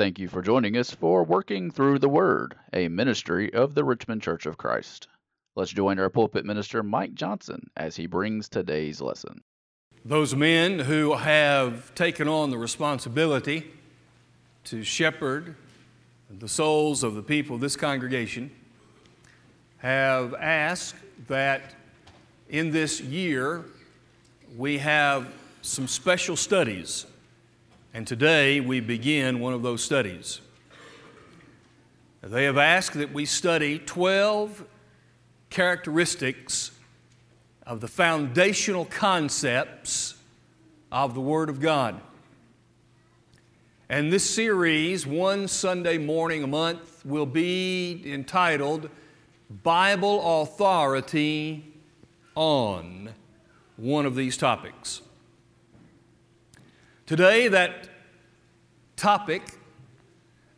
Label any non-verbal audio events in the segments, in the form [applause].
Thank you for joining us for Working Through the Word, a ministry of the Richmond Church of Christ. Let's join our pulpit minister, Mike Johnson, as he brings today's lesson. Those men who have taken on the responsibility to shepherd the souls of the people of this congregation have asked that in this year we have some special studies and today we begin one of those studies. They have asked that we study 12 characteristics of the foundational concepts of the Word of God. And this series, one Sunday morning a month, will be entitled Bible Authority on one of these topics. Today, that topic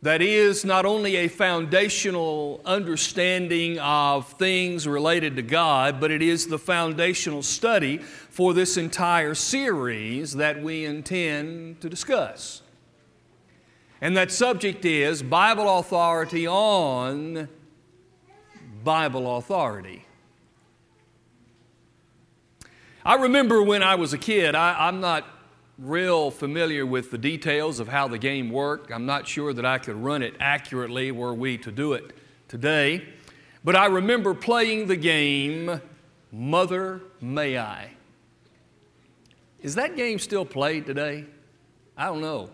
that is not only a foundational understanding of things related to God, but it is the foundational study for this entire series that we intend to discuss. And that subject is Bible authority on Bible authority. I remember when I was a kid, I, am not real familiar with the details of how the game worked. I'm not sure that I could run it accurately were we to do it today. But I remember playing the game Mother May I. Is that game still played today? I don't know.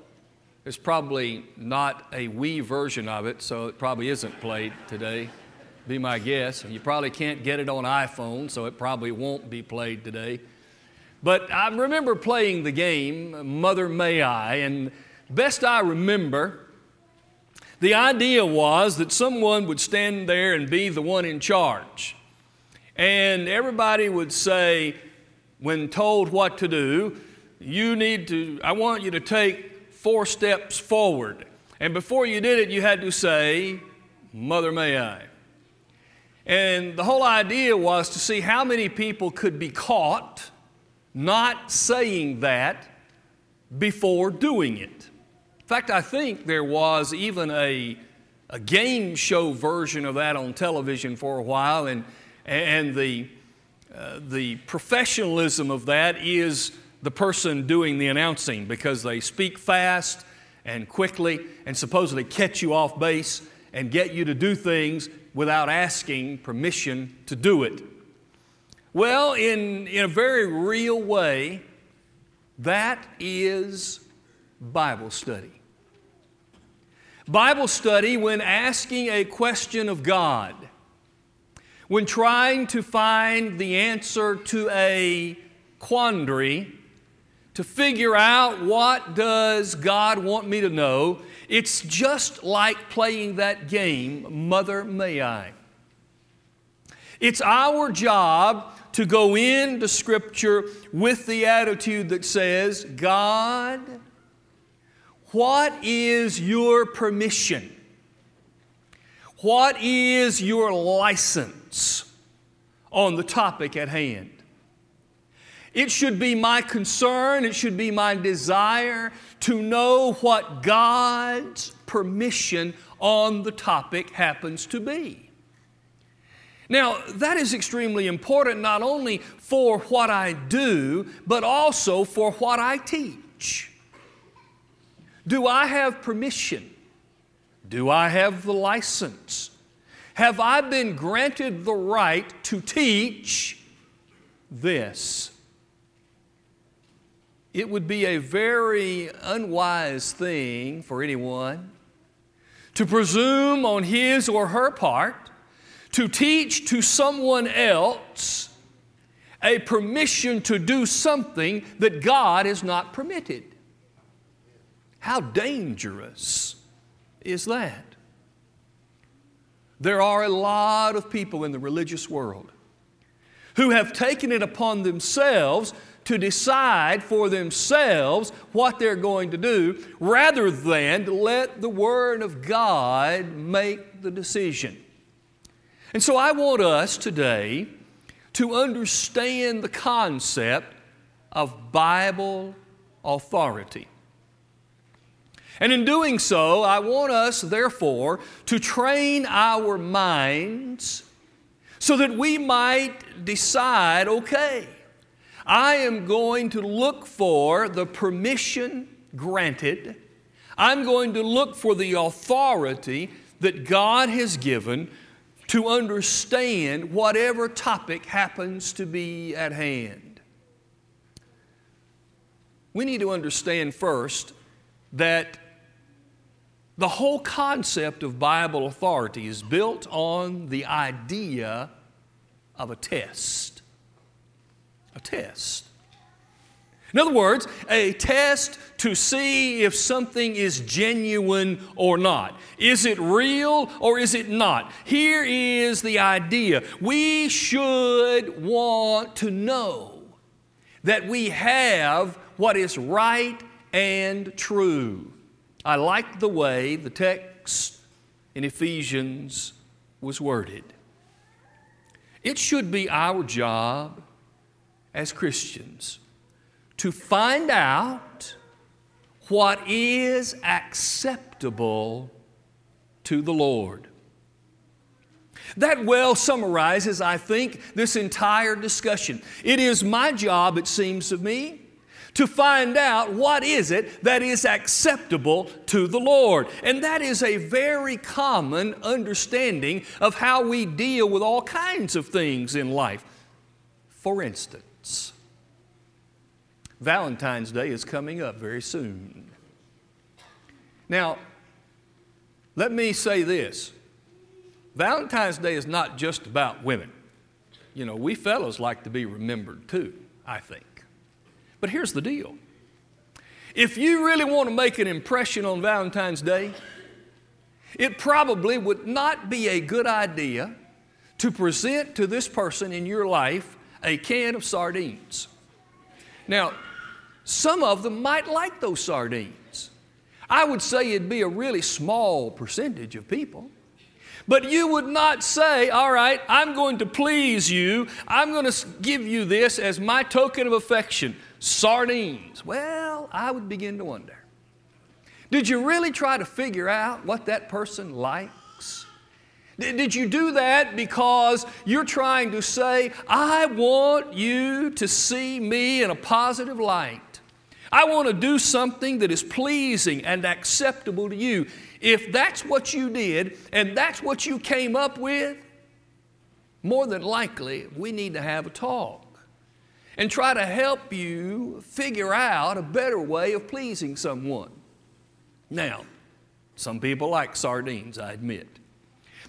There's probably not a Wii version of it, so it probably isn't played today. Be my guess. And You probably can't get it on iPhone, so it probably won't be played today. But I remember playing the game, Mother May I, and best I remember, the idea was that someone would stand there and be the one in charge. And everybody would say, when told what to do, you need to, I want you to take four steps forward. And before you did it, you had to say, Mother May I. And the whole idea was to see how many people could be caught not saying that before doing it. In fact, I think there was even a, a game show version of that on television for a while, and, and the, uh, the professionalism of that is the person doing the announcing because they speak fast and quickly and supposedly catch you off base and get you to do things without asking permission to do it. Well, in, in a very real way, that is Bible study. Bible study, when asking a question of God, when trying to find the answer to a quandary, to figure out what does God want me to know, it's just like playing that game, Mother May I. It's our job to go into Scripture with the attitude that says, God, what is your permission? What is your license on the topic at hand? It should be my concern, it should be my desire to know what God's permission on the topic happens to be. Now, that is extremely important not only for what I do, but also for what I teach. Do I have permission? Do I have the license? Have I been granted the right to teach this? It would be a very unwise thing for anyone to presume on his or her part to teach to someone else a permission to do something that God has not permitted. How dangerous is that? There are a lot of people in the religious world who have taken it upon themselves to decide for themselves what they're going to do rather than let the Word of God make the decision. And so I want us today to understand the concept of Bible authority. And in doing so, I want us, therefore, to train our minds so that we might decide okay, I am going to look for the permission granted, I'm going to look for the authority that God has given to understand whatever topic happens to be at hand. We need to understand first that the whole concept of Bible authority is built on the idea of a test. A test. In other words, a test to see if something is genuine or not. Is it real or is it not? Here is the idea. We should want to know that we have what is right and true. I like the way the text in Ephesians was worded. It should be our job as Christians to find out what is acceptable to the Lord. That well summarizes, I think, this entire discussion. It is my job, it seems to me, to find out what is it that is acceptable to the Lord. And that is a very common understanding of how we deal with all kinds of things in life. For instance, Valentine's Day is coming up very soon. Now, let me say this Valentine's Day is not just about women. You know, we fellows like to be remembered too, I think. But here's the deal if you really want to make an impression on Valentine's Day, it probably would not be a good idea to present to this person in your life a can of sardines. Now, some of them might like those sardines. I would say it'd be a really small percentage of people. But you would not say, All right, I'm going to please you. I'm going to give you this as my token of affection sardines. Well, I would begin to wonder did you really try to figure out what that person likes? Did you do that because you're trying to say, I want you to see me in a positive light? I want to do something that is pleasing and acceptable to you. If that's what you did and that's what you came up with, more than likely we need to have a talk and try to help you figure out a better way of pleasing someone. Now, some people like sardines, I admit.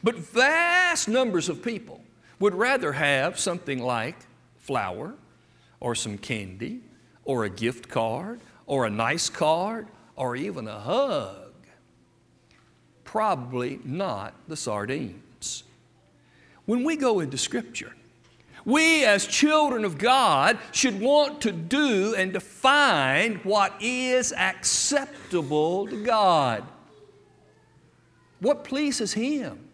But vast numbers of people would rather have something like flour or some candy or a gift card or a nice card or even a hug. Probably not the sardines. When we go into Scripture, we, as children of God, should want to do and define what is acceptable to God. What pleases Him?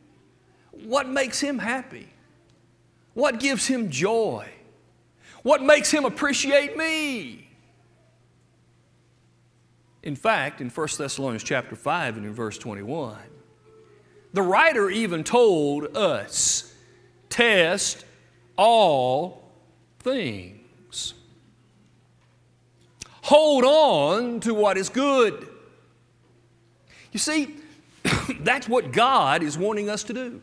What makes Him happy? What gives Him joy? What makes Him appreciate me? In fact, in 1 Thessalonians chapter 5 and in verse 21, the writer even told us, test all things. Hold on to what is good. You see, [clears throat] that's what God is wanting us to do.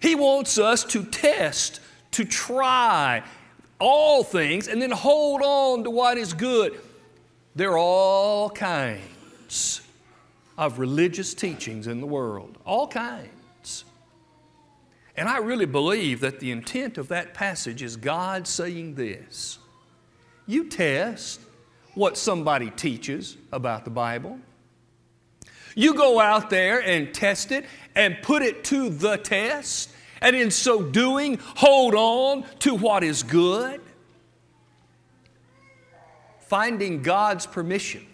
He wants us to test, to try all things, and then hold on to what is good. There are all kinds of religious teachings in the world, all kinds. And I really believe that the intent of that passage is God saying this You test what somebody teaches about the Bible. You go out there and test it and put it to the test, and in so doing, hold on to what is good. Finding God's permission,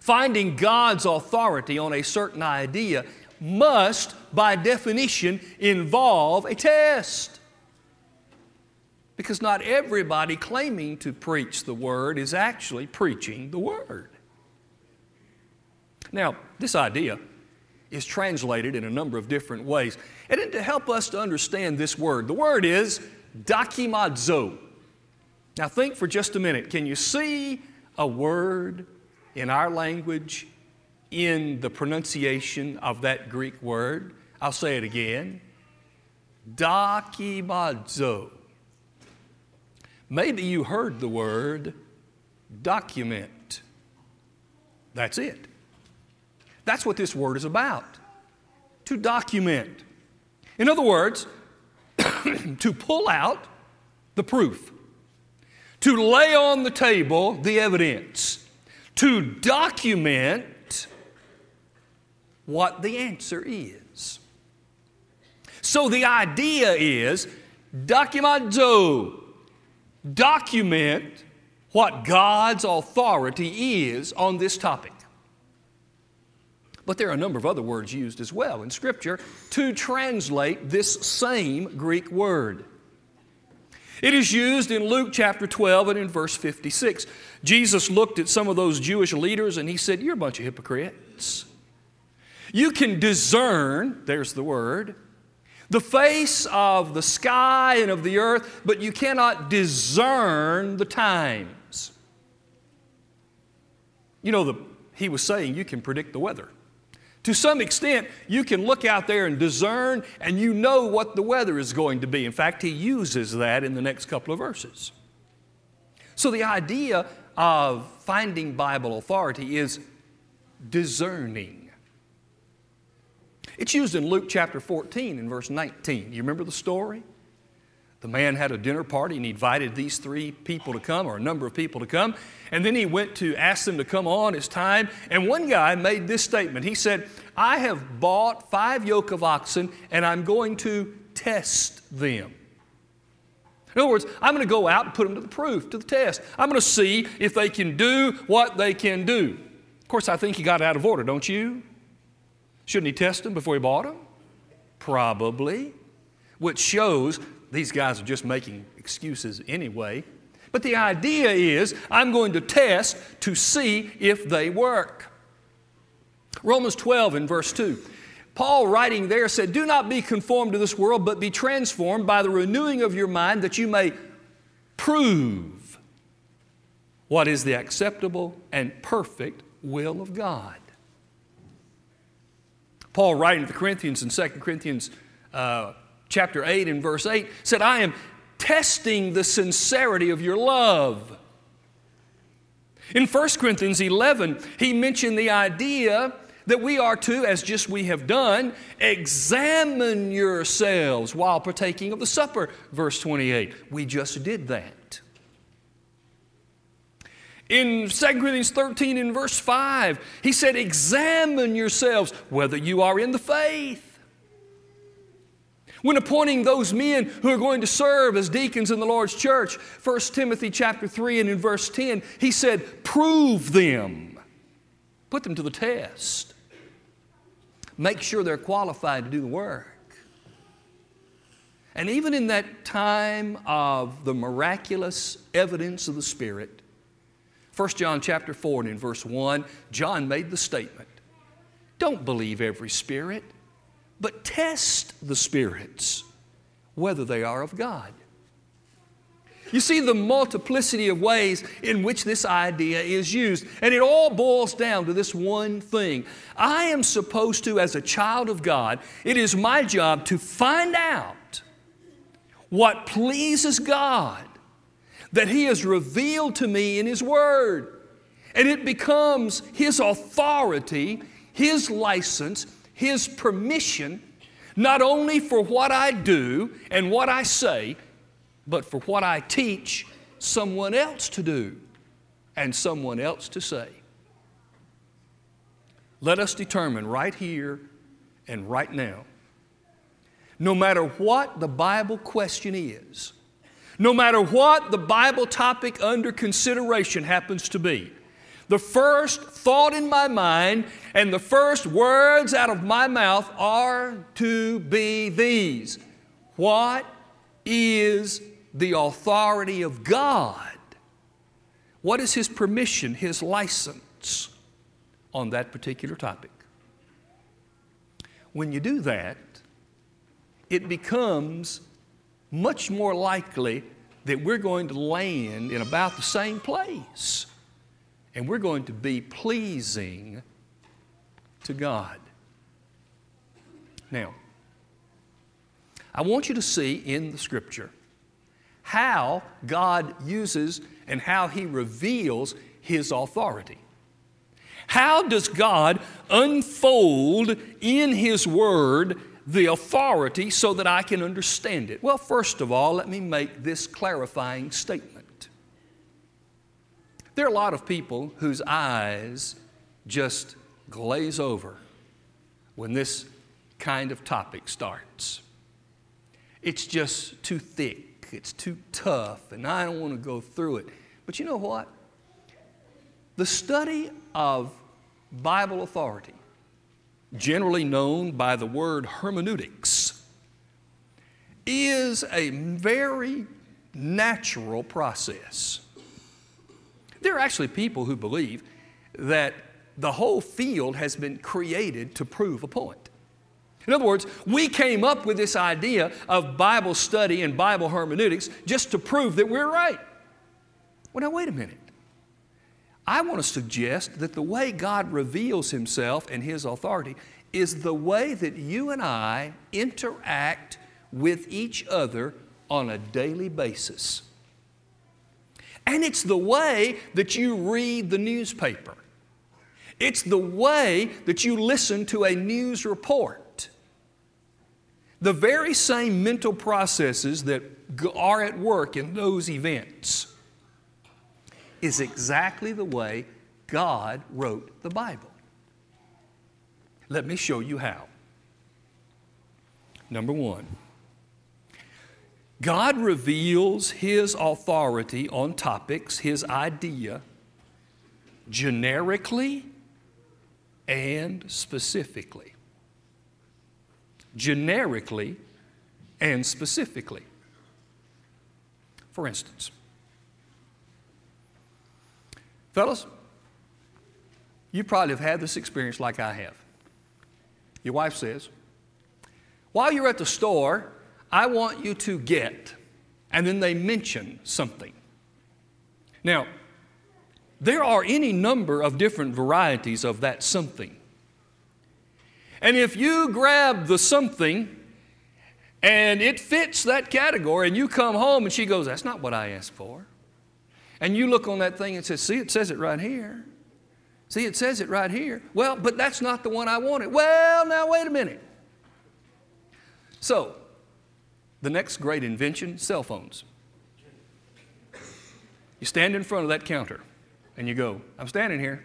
finding God's authority on a certain idea must, by definition, involve a test. Because not everybody claiming to preach the Word is actually preaching the Word. Now, this idea is translated in a number of different ways. And to help us to understand this word, the word is dokimazo. Now, think for just a minute. Can you see a word in our language in the pronunciation of that Greek word? I'll say it again. Dokimazo. Maybe you heard the word document. That's it. That's what this word is about to document. In other words, [coughs] to pull out the proof, to lay on the table the evidence, to document what the answer is. So the idea is documento, document what God's authority is on this topic. But there are a number of other words used as well in Scripture to translate this same Greek word. It is used in Luke chapter 12 and in verse 56. Jesus looked at some of those Jewish leaders and he said, You're a bunch of hypocrites. You can discern, there's the word, the face of the sky and of the earth, but you cannot discern the times. You know, the, he was saying you can predict the weather. To some extent, you can look out there and discern, and you know what the weather is going to be. In fact, he uses that in the next couple of verses. So, the idea of finding Bible authority is discerning. It's used in Luke chapter 14 in verse 19. You remember the story? The man had a dinner party and he invited these three people to come, or a number of people to come. And then he went to ask them to come on. It's time. And one guy made this statement. He said, I have bought five yoke of oxen and I'm going to test them. In other words, I'm going to go out and put them to the proof, to the test. I'm going to see if they can do what they can do. Of course, I think he got out of order, don't you? Shouldn't he test them before he bought them? Probably. Which shows these guys are just making excuses anyway. But the idea is I'm going to test to see if they work. Romans 12 and verse 2. Paul, writing there, said, Do not be conformed to this world, but be transformed by the renewing of your mind that you may prove what is the acceptable and perfect will of God. Paul, writing to the Corinthians in 2 Corinthians uh, chapter 8 and verse 8 said, I am testing the sincerity of your love. In 1 Corinthians 11, he mentioned the idea that we are to, as just we have done, examine yourselves while partaking of the supper. Verse 28. We just did that. In 2 Corinthians 13 and verse 5, he said, Examine yourselves whether you are in the faith. When appointing those men who are going to serve as deacons in the Lord's church, 1 Timothy chapter 3 and in verse 10, he said, prove them. Put them to the test. Make sure they're qualified to do the work. And even in that time of the miraculous evidence of the Spirit, 1 John chapter 4 and in verse 1, John made the statement, don't believe every spirit but test the spirits whether they are of God. You see the multiplicity of ways in which this idea is used, and it all boils down to this one thing. I am supposed to, as a child of God, it is my job to find out what pleases God that He has revealed to me in His Word. And it becomes His authority, His license, his permission not only for what I do and what I say, but for what I teach someone else to do and someone else to say. Let us determine right here and right now, no matter what the Bible question is, no matter what the Bible topic under consideration happens to be, the first thought in my mind and the first words out of my mouth are to be these What is the authority of God? What is His permission, His license? on that particular topic. When you do that, it becomes much more likely that we're going to land in about the same place and we're going to be pleasing to God. Now, I want you to see in the scripture how God uses and how He reveals His authority. How does God unfold in His Word the authority so that I can understand it? Well, first of all, let me make this clarifying statement. There are a lot of people whose eyes just glaze over when this kind of topic starts. It's just too thick, it's too tough, and I don't want to go through it. But you know what? The study of Bible authority, generally known by the word hermeneutics, is a very natural process. There are actually people who believe that the whole field has been created to prove a point. In other words, we came up with this idea of Bible study and Bible hermeneutics just to prove that we're right. Well, now, wait a minute. I want to suggest that the way God reveals Himself and His authority is the way that you and I interact with each other on a daily basis. And it's the way that you read the newspaper. It's the way that you listen to a news report. The very same mental processes that are at work in those events is exactly the way God wrote the Bible. Let me show you how. Number one, God reveals His authority on topics, His idea, generically and specifically. Generically and specifically. For instance, Fellas, you probably have had this experience like I have. Your wife says, While you're at the store, I want you to get, and then they mention something. Now, there are any number of different varieties of that something. And if you grab the something and it fits that category, and you come home and she goes, That's not what I asked for and you look on that thing and say, see, it says it right here. See, it says it right here. Well, but that's not the one I wanted. Well, now wait a minute. So, the next great invention cell phones. You stand in front of that counter and you go, I'm standing here.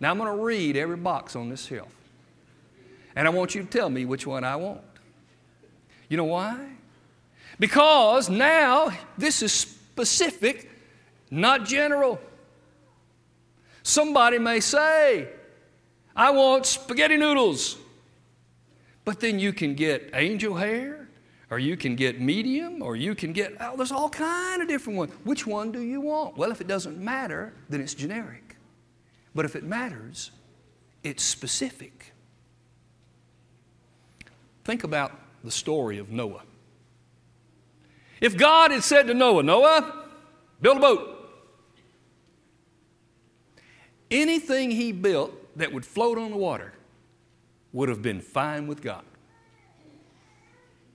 Now I'm going to read every box on this shelf. And I want you to tell me which one I want. You know why? Because now this is specific not general. Somebody may say, I want spaghetti noodles. But then you can get angel hair, or you can get medium, or you can get, oh, there's all kind of different ones. Which one do you want? Well, if it doesn't matter, then it's generic. But if it matters, it's specific. Think about the story of Noah. If God had said to Noah, Noah, build a boat, anything he built that would float on the water would have been fine with God.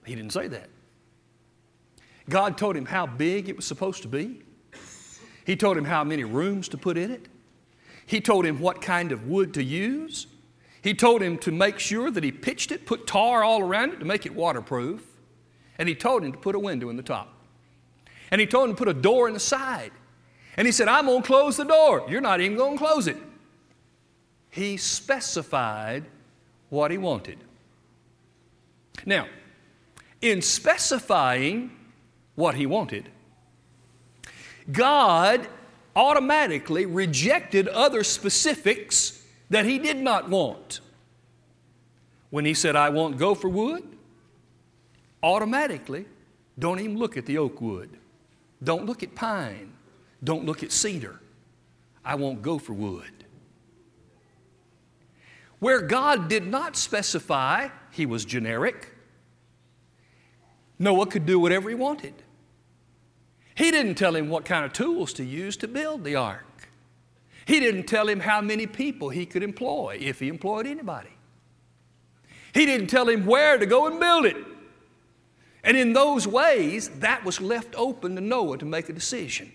He didn't say that. God told him how big it was supposed to be. He told him how many rooms to put in it. He told him what kind of wood to use. He told him to make sure that he pitched it, put tar all around it to make it waterproof. And he told him to put a window in the top. And he told him to put a door in the side. And he said, I'm going to close the door. You're not even going to close it. He specified what he wanted. Now, in specifying what he wanted, God automatically rejected other specifics that he did not want. When he said, I want gopher wood, automatically, don't even look at the oak wood. Don't look at pine. Don't look at cedar. I want gopher wood. Where God did not specify, He was generic. Noah could do whatever he wanted. He didn't tell him what kind of tools to use to build the ark. He didn't tell him how many people he could employ, if he employed anybody. He didn't tell him where to go and build it. And in those ways, that was left open to Noah to make a decision.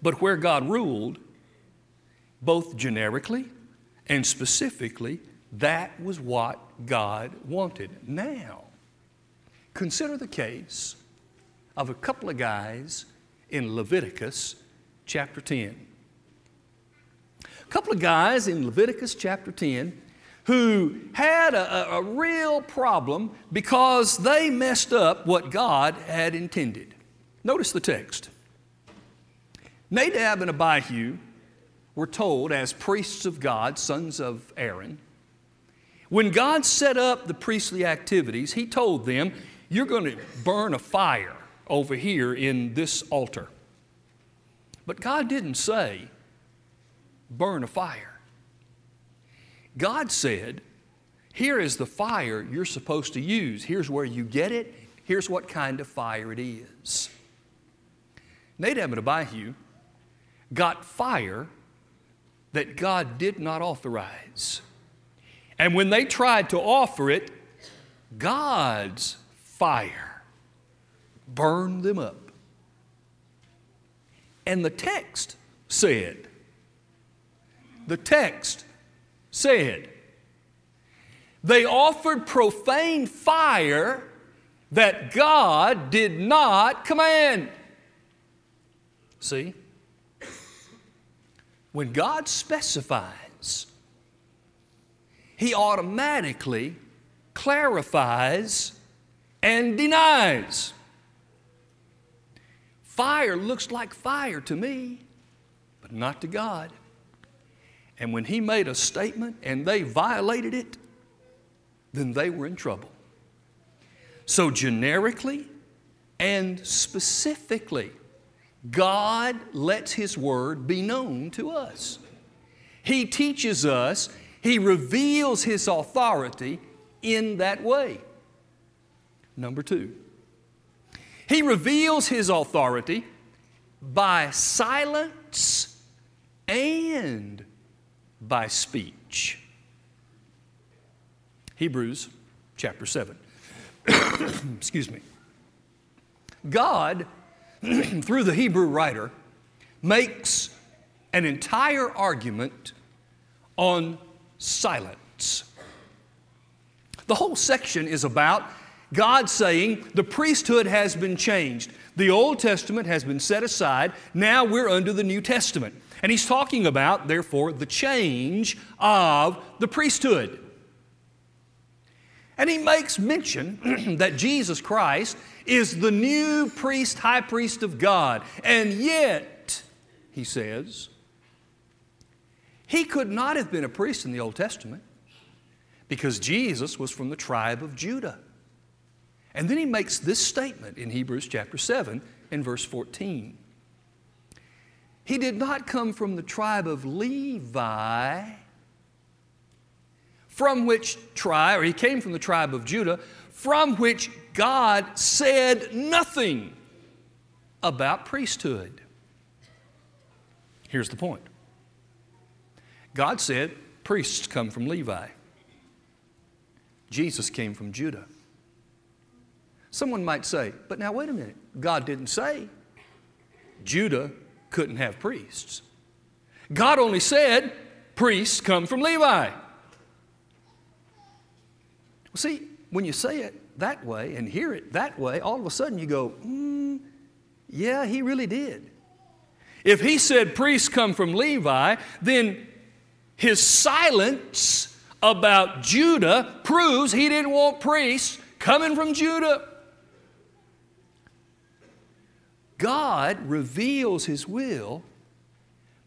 But where God ruled, both generically and specifically, that was what God wanted. Now, consider the case of a couple of guys in Leviticus chapter 10. A couple of guys in Leviticus chapter 10 who had a, a, real problem because they messed up what God had intended. Notice the text. Nadab and Abihu were told, as priests of God, sons of Aaron, when God set up the priestly activities, He told them, You're going to burn a fire over here in this altar. But God didn't say, Burn a fire. God said, Here is the fire you're supposed to use. Here's where you get it. Here's what kind of fire it is. Nadab and Abihu got fire that God did not authorize. And when they tried to offer it, God's fire burned them up. And the text said, the text said, they offered profane fire that God did not command. See? When God specifies, He automatically clarifies and denies. Fire looks like fire to me, but not to God. And when He made a statement and they violated it, then they were in trouble. So, generically and specifically, God lets His Word be known to us. He teaches us, He reveals His authority in that way. Number two, He reveals His authority by silence and by speech. Hebrews chapter 7. [coughs] Excuse me. God [clears throat] through the Hebrew writer, makes an entire argument on silence. The whole section is about God saying the priesthood has been changed. The Old Testament has been set aside. Now we're under the New Testament. And he's talking about, therefore, the change of the priesthood. And he makes mention [clears throat] that Jesus Christ is the new priest, high priest of God. And yet, he says, he could not have been a priest in the Old Testament because Jesus was from the tribe of Judah. And then he makes this statement in Hebrews chapter 7 and verse 14. He did not come from the tribe of Levi, from which tribe, or he came from the tribe of Judah, from which God said nothing about priesthood. Here's the point God said priests come from Levi, Jesus came from Judah. Someone might say, but now wait a minute, God didn't say Judah couldn't have priests. God only said priests come from Levi. See, when you say it that way and hear it that way, all of a sudden you go, mm, yeah, he really did. If he said priests come from Levi, then his silence about Judah proves he didn't want priests coming from Judah. God reveals his will,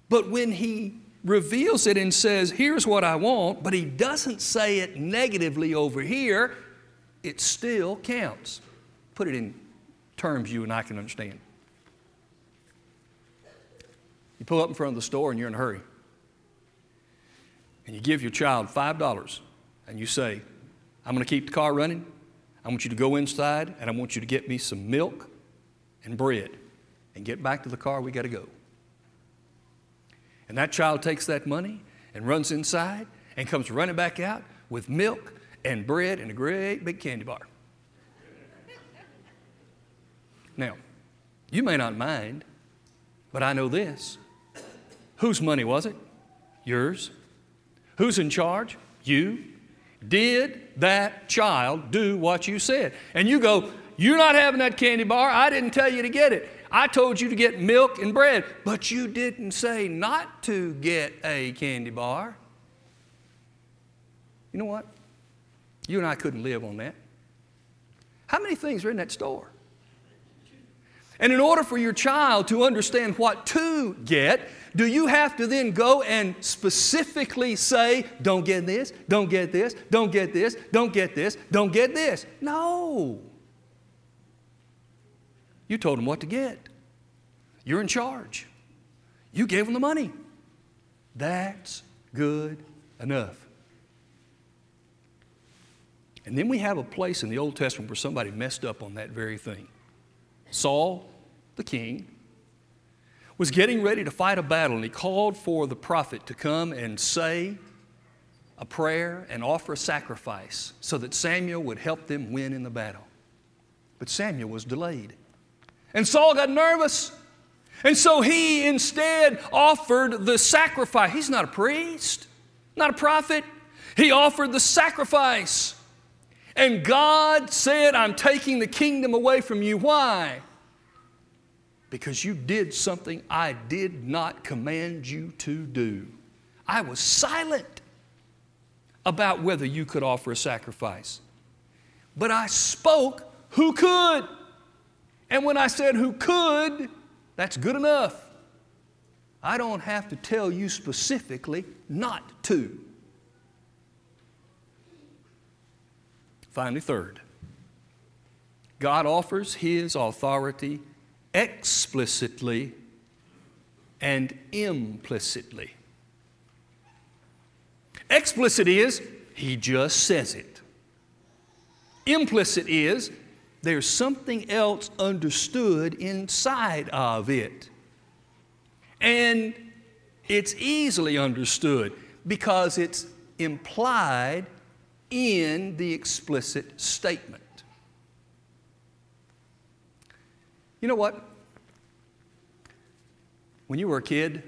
but when he reveals it and says, Here's what I want, but he doesn't say it negatively over here, it still counts. Put it in terms you and I can understand. You pull up in front of the store and you're in a hurry. and you give your child $5 and you say, I'm going to keep the car running. I want you to go inside and I want you to get me some milk and bread and get back to the car. We got to go. And that child takes that money and runs inside and comes running back out with milk and bread and a great big candy bar. Now, you may not mind, but I know this. Whose money was it? Yours. Who's in charge? You. Did that child do what you said? And you go, You're not having that candy bar. I didn't tell you to get it. I told you to get milk and bread, but you didn't say not to get a candy bar. You know what? You and I couldn't live on that. How many things are in that store? And in order for your child to understand what to get, do you have to then go and specifically say, don't get this, don't get this, don't get this, don't get this, don't get this? No. You told them what to get. You're in charge. You gave them the money. That's good enough. And then we have a place in the Old Testament where somebody messed up on that very thing. Saul, the king, was getting ready to fight a battle, and he called for the prophet to come and say a prayer and offer a sacrifice so that Samuel would help them win in the battle. But Samuel was delayed. And Saul got nervous. And so he instead offered the sacrifice. He's not a priest, not a prophet. He offered the sacrifice. And God said, I'm taking the kingdom away from you. Why? because you did something I did not command you to do. I was silent about whether you could offer a sacrifice. But I spoke who could. And when I said who could, that's good enough. I don't have to tell you specifically not to. Finally, third, God offers His authority explicitly and implicitly. Explicit is, he just says it. Implicit is, there's something else understood inside of it. And it's easily understood because it's implied in the explicit statement. You know what? When you were a kid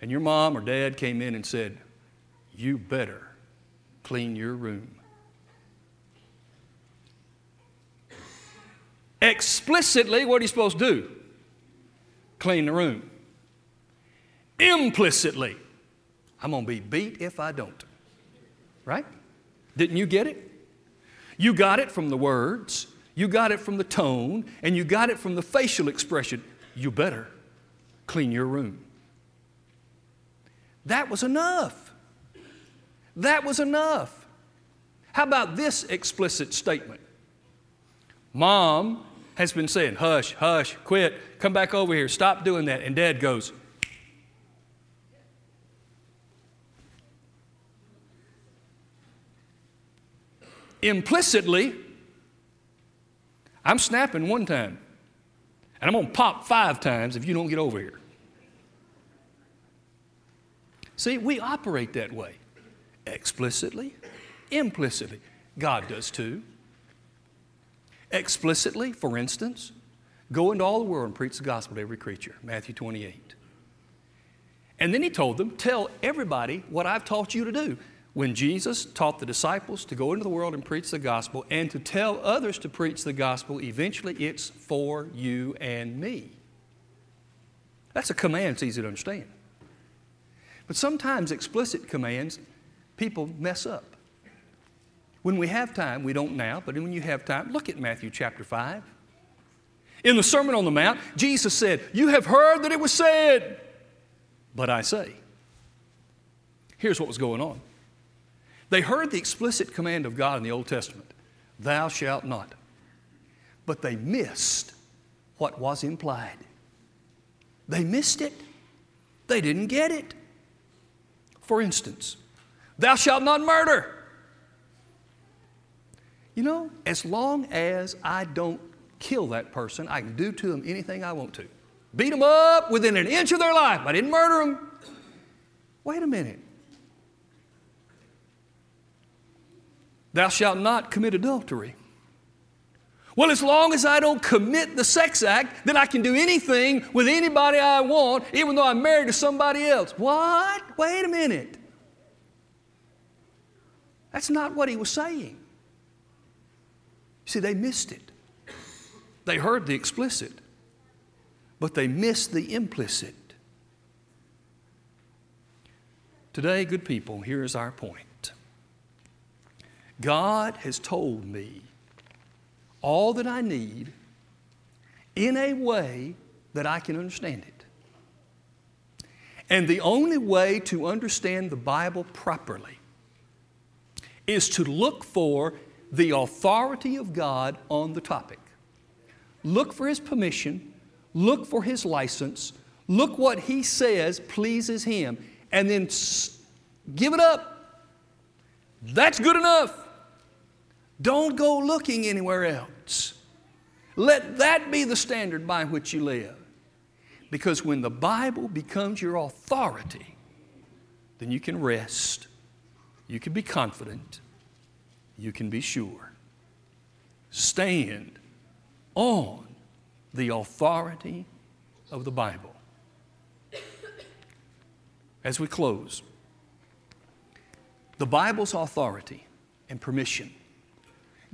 and your mom or dad came in and said, You better clean your room. Explicitly, what are you supposed to do? Clean the room. Implicitly, I'm going to be beat if I don't. Right? Didn't you get it? You got it from the words, you got it from the tone, and you got it from the facial expression. You better clean your room. That was enough. That was enough. How about this explicit statement? Mom has been saying, hush, hush, quit, come back over here, stop doing that. And dad goes, implicitly, I'm snapping one time, and I'm going to pop five times if you don't get over here. See, we operate that way explicitly, implicitly. God does too. Explicitly, for instance, go into all the world and preach the gospel to every creature, Matthew 28. And then he told them, Tell everybody what I've taught you to do when Jesus taught the disciples to go into the world and preach the gospel and to tell others to preach the gospel, eventually it's for you and me. That's a command it's easy to understand. But sometimes explicit commands, people mess up. When we have time, we don't now, but when you have time, look at Matthew chapter 5. In the Sermon on the Mount, Jesus said, You have heard that it was said, but I say. Here's what was going on they heard the explicit command of God in the Old Testament Thou shalt not. But they missed what was implied. They missed it. They didn't get it. For instance, thou shalt not murder. You know, as long as I don't kill that person, I can do to them anything I want to. Beat them up within an inch of their life. I didn't murder them. Wait a minute. Thou shalt not commit adultery. Well, as long as I don't commit the sex act, then I can do anything with anybody I want, even though I'm married to somebody else. What? Wait a minute. That's not what he was saying. See, they missed it. They heard the explicit, but they missed the implicit. Today, good people, here is our point God has told me all that I need in a way that I can understand it. And the only way to understand the Bible properly is to look for the authority of God on the topic. Look for His permission, look for His license, look what He says pleases Him, and then give it up. That's good enough. Don't go looking anywhere else. Let that be the standard by which you live. Because when the Bible becomes your authority, then you can rest, you can be confident, you can be sure. Stand on the authority of the Bible. As we close, the Bible's authority and permission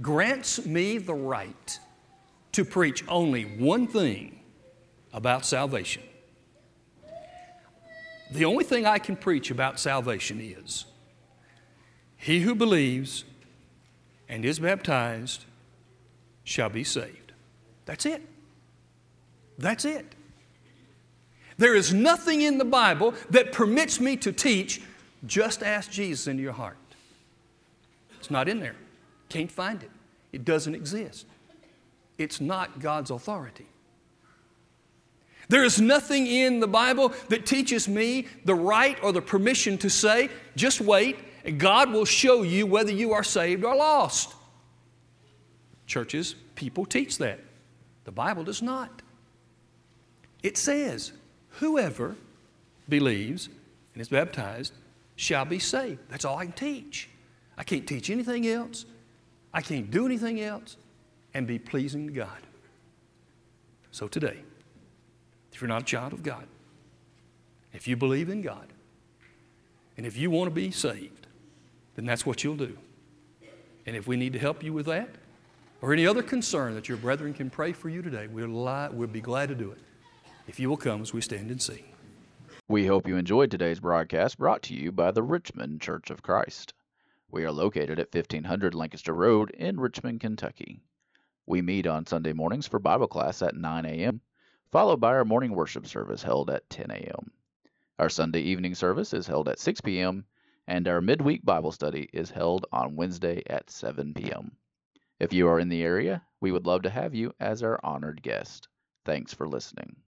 grants me the right to preach only one thing about salvation. The only thing I can preach about salvation is he who believes and is baptized shall be saved. That's it. That's it. There is nothing in the Bible that permits me to teach just ask Jesus into your heart. It's not in there. Can't find it. It doesn't exist. It's not God's authority. There is nothing in the Bible that teaches me the right or the permission to say, just wait, and God will show you whether you are saved or lost. Churches, people teach that. The Bible does not. It says, whoever believes and is baptized shall be saved. That's all I can teach. I can't teach anything else. I can't do anything else and be pleasing to God. So today, if you're not a child of God, if you believe in God, and if you want to be saved, then that's what you'll do. And if we need to help you with that, or any other concern that your brethren can pray for you today, we'll, lie, we'll be glad to do it. If you will come as we stand and sing. We hope you enjoyed today's broadcast brought to you by the Richmond Church of Christ. We are located at 1500 Lancaster Road in Richmond, Kentucky. We meet on Sunday mornings for Bible class at 9 a.m., followed by our morning worship service held at 10 a.m. Our Sunday evening service is held at 6 p.m., and our midweek Bible study is held on Wednesday at 7 p.m. If you are in the area, we would love to have you as our honored guest. Thanks for listening.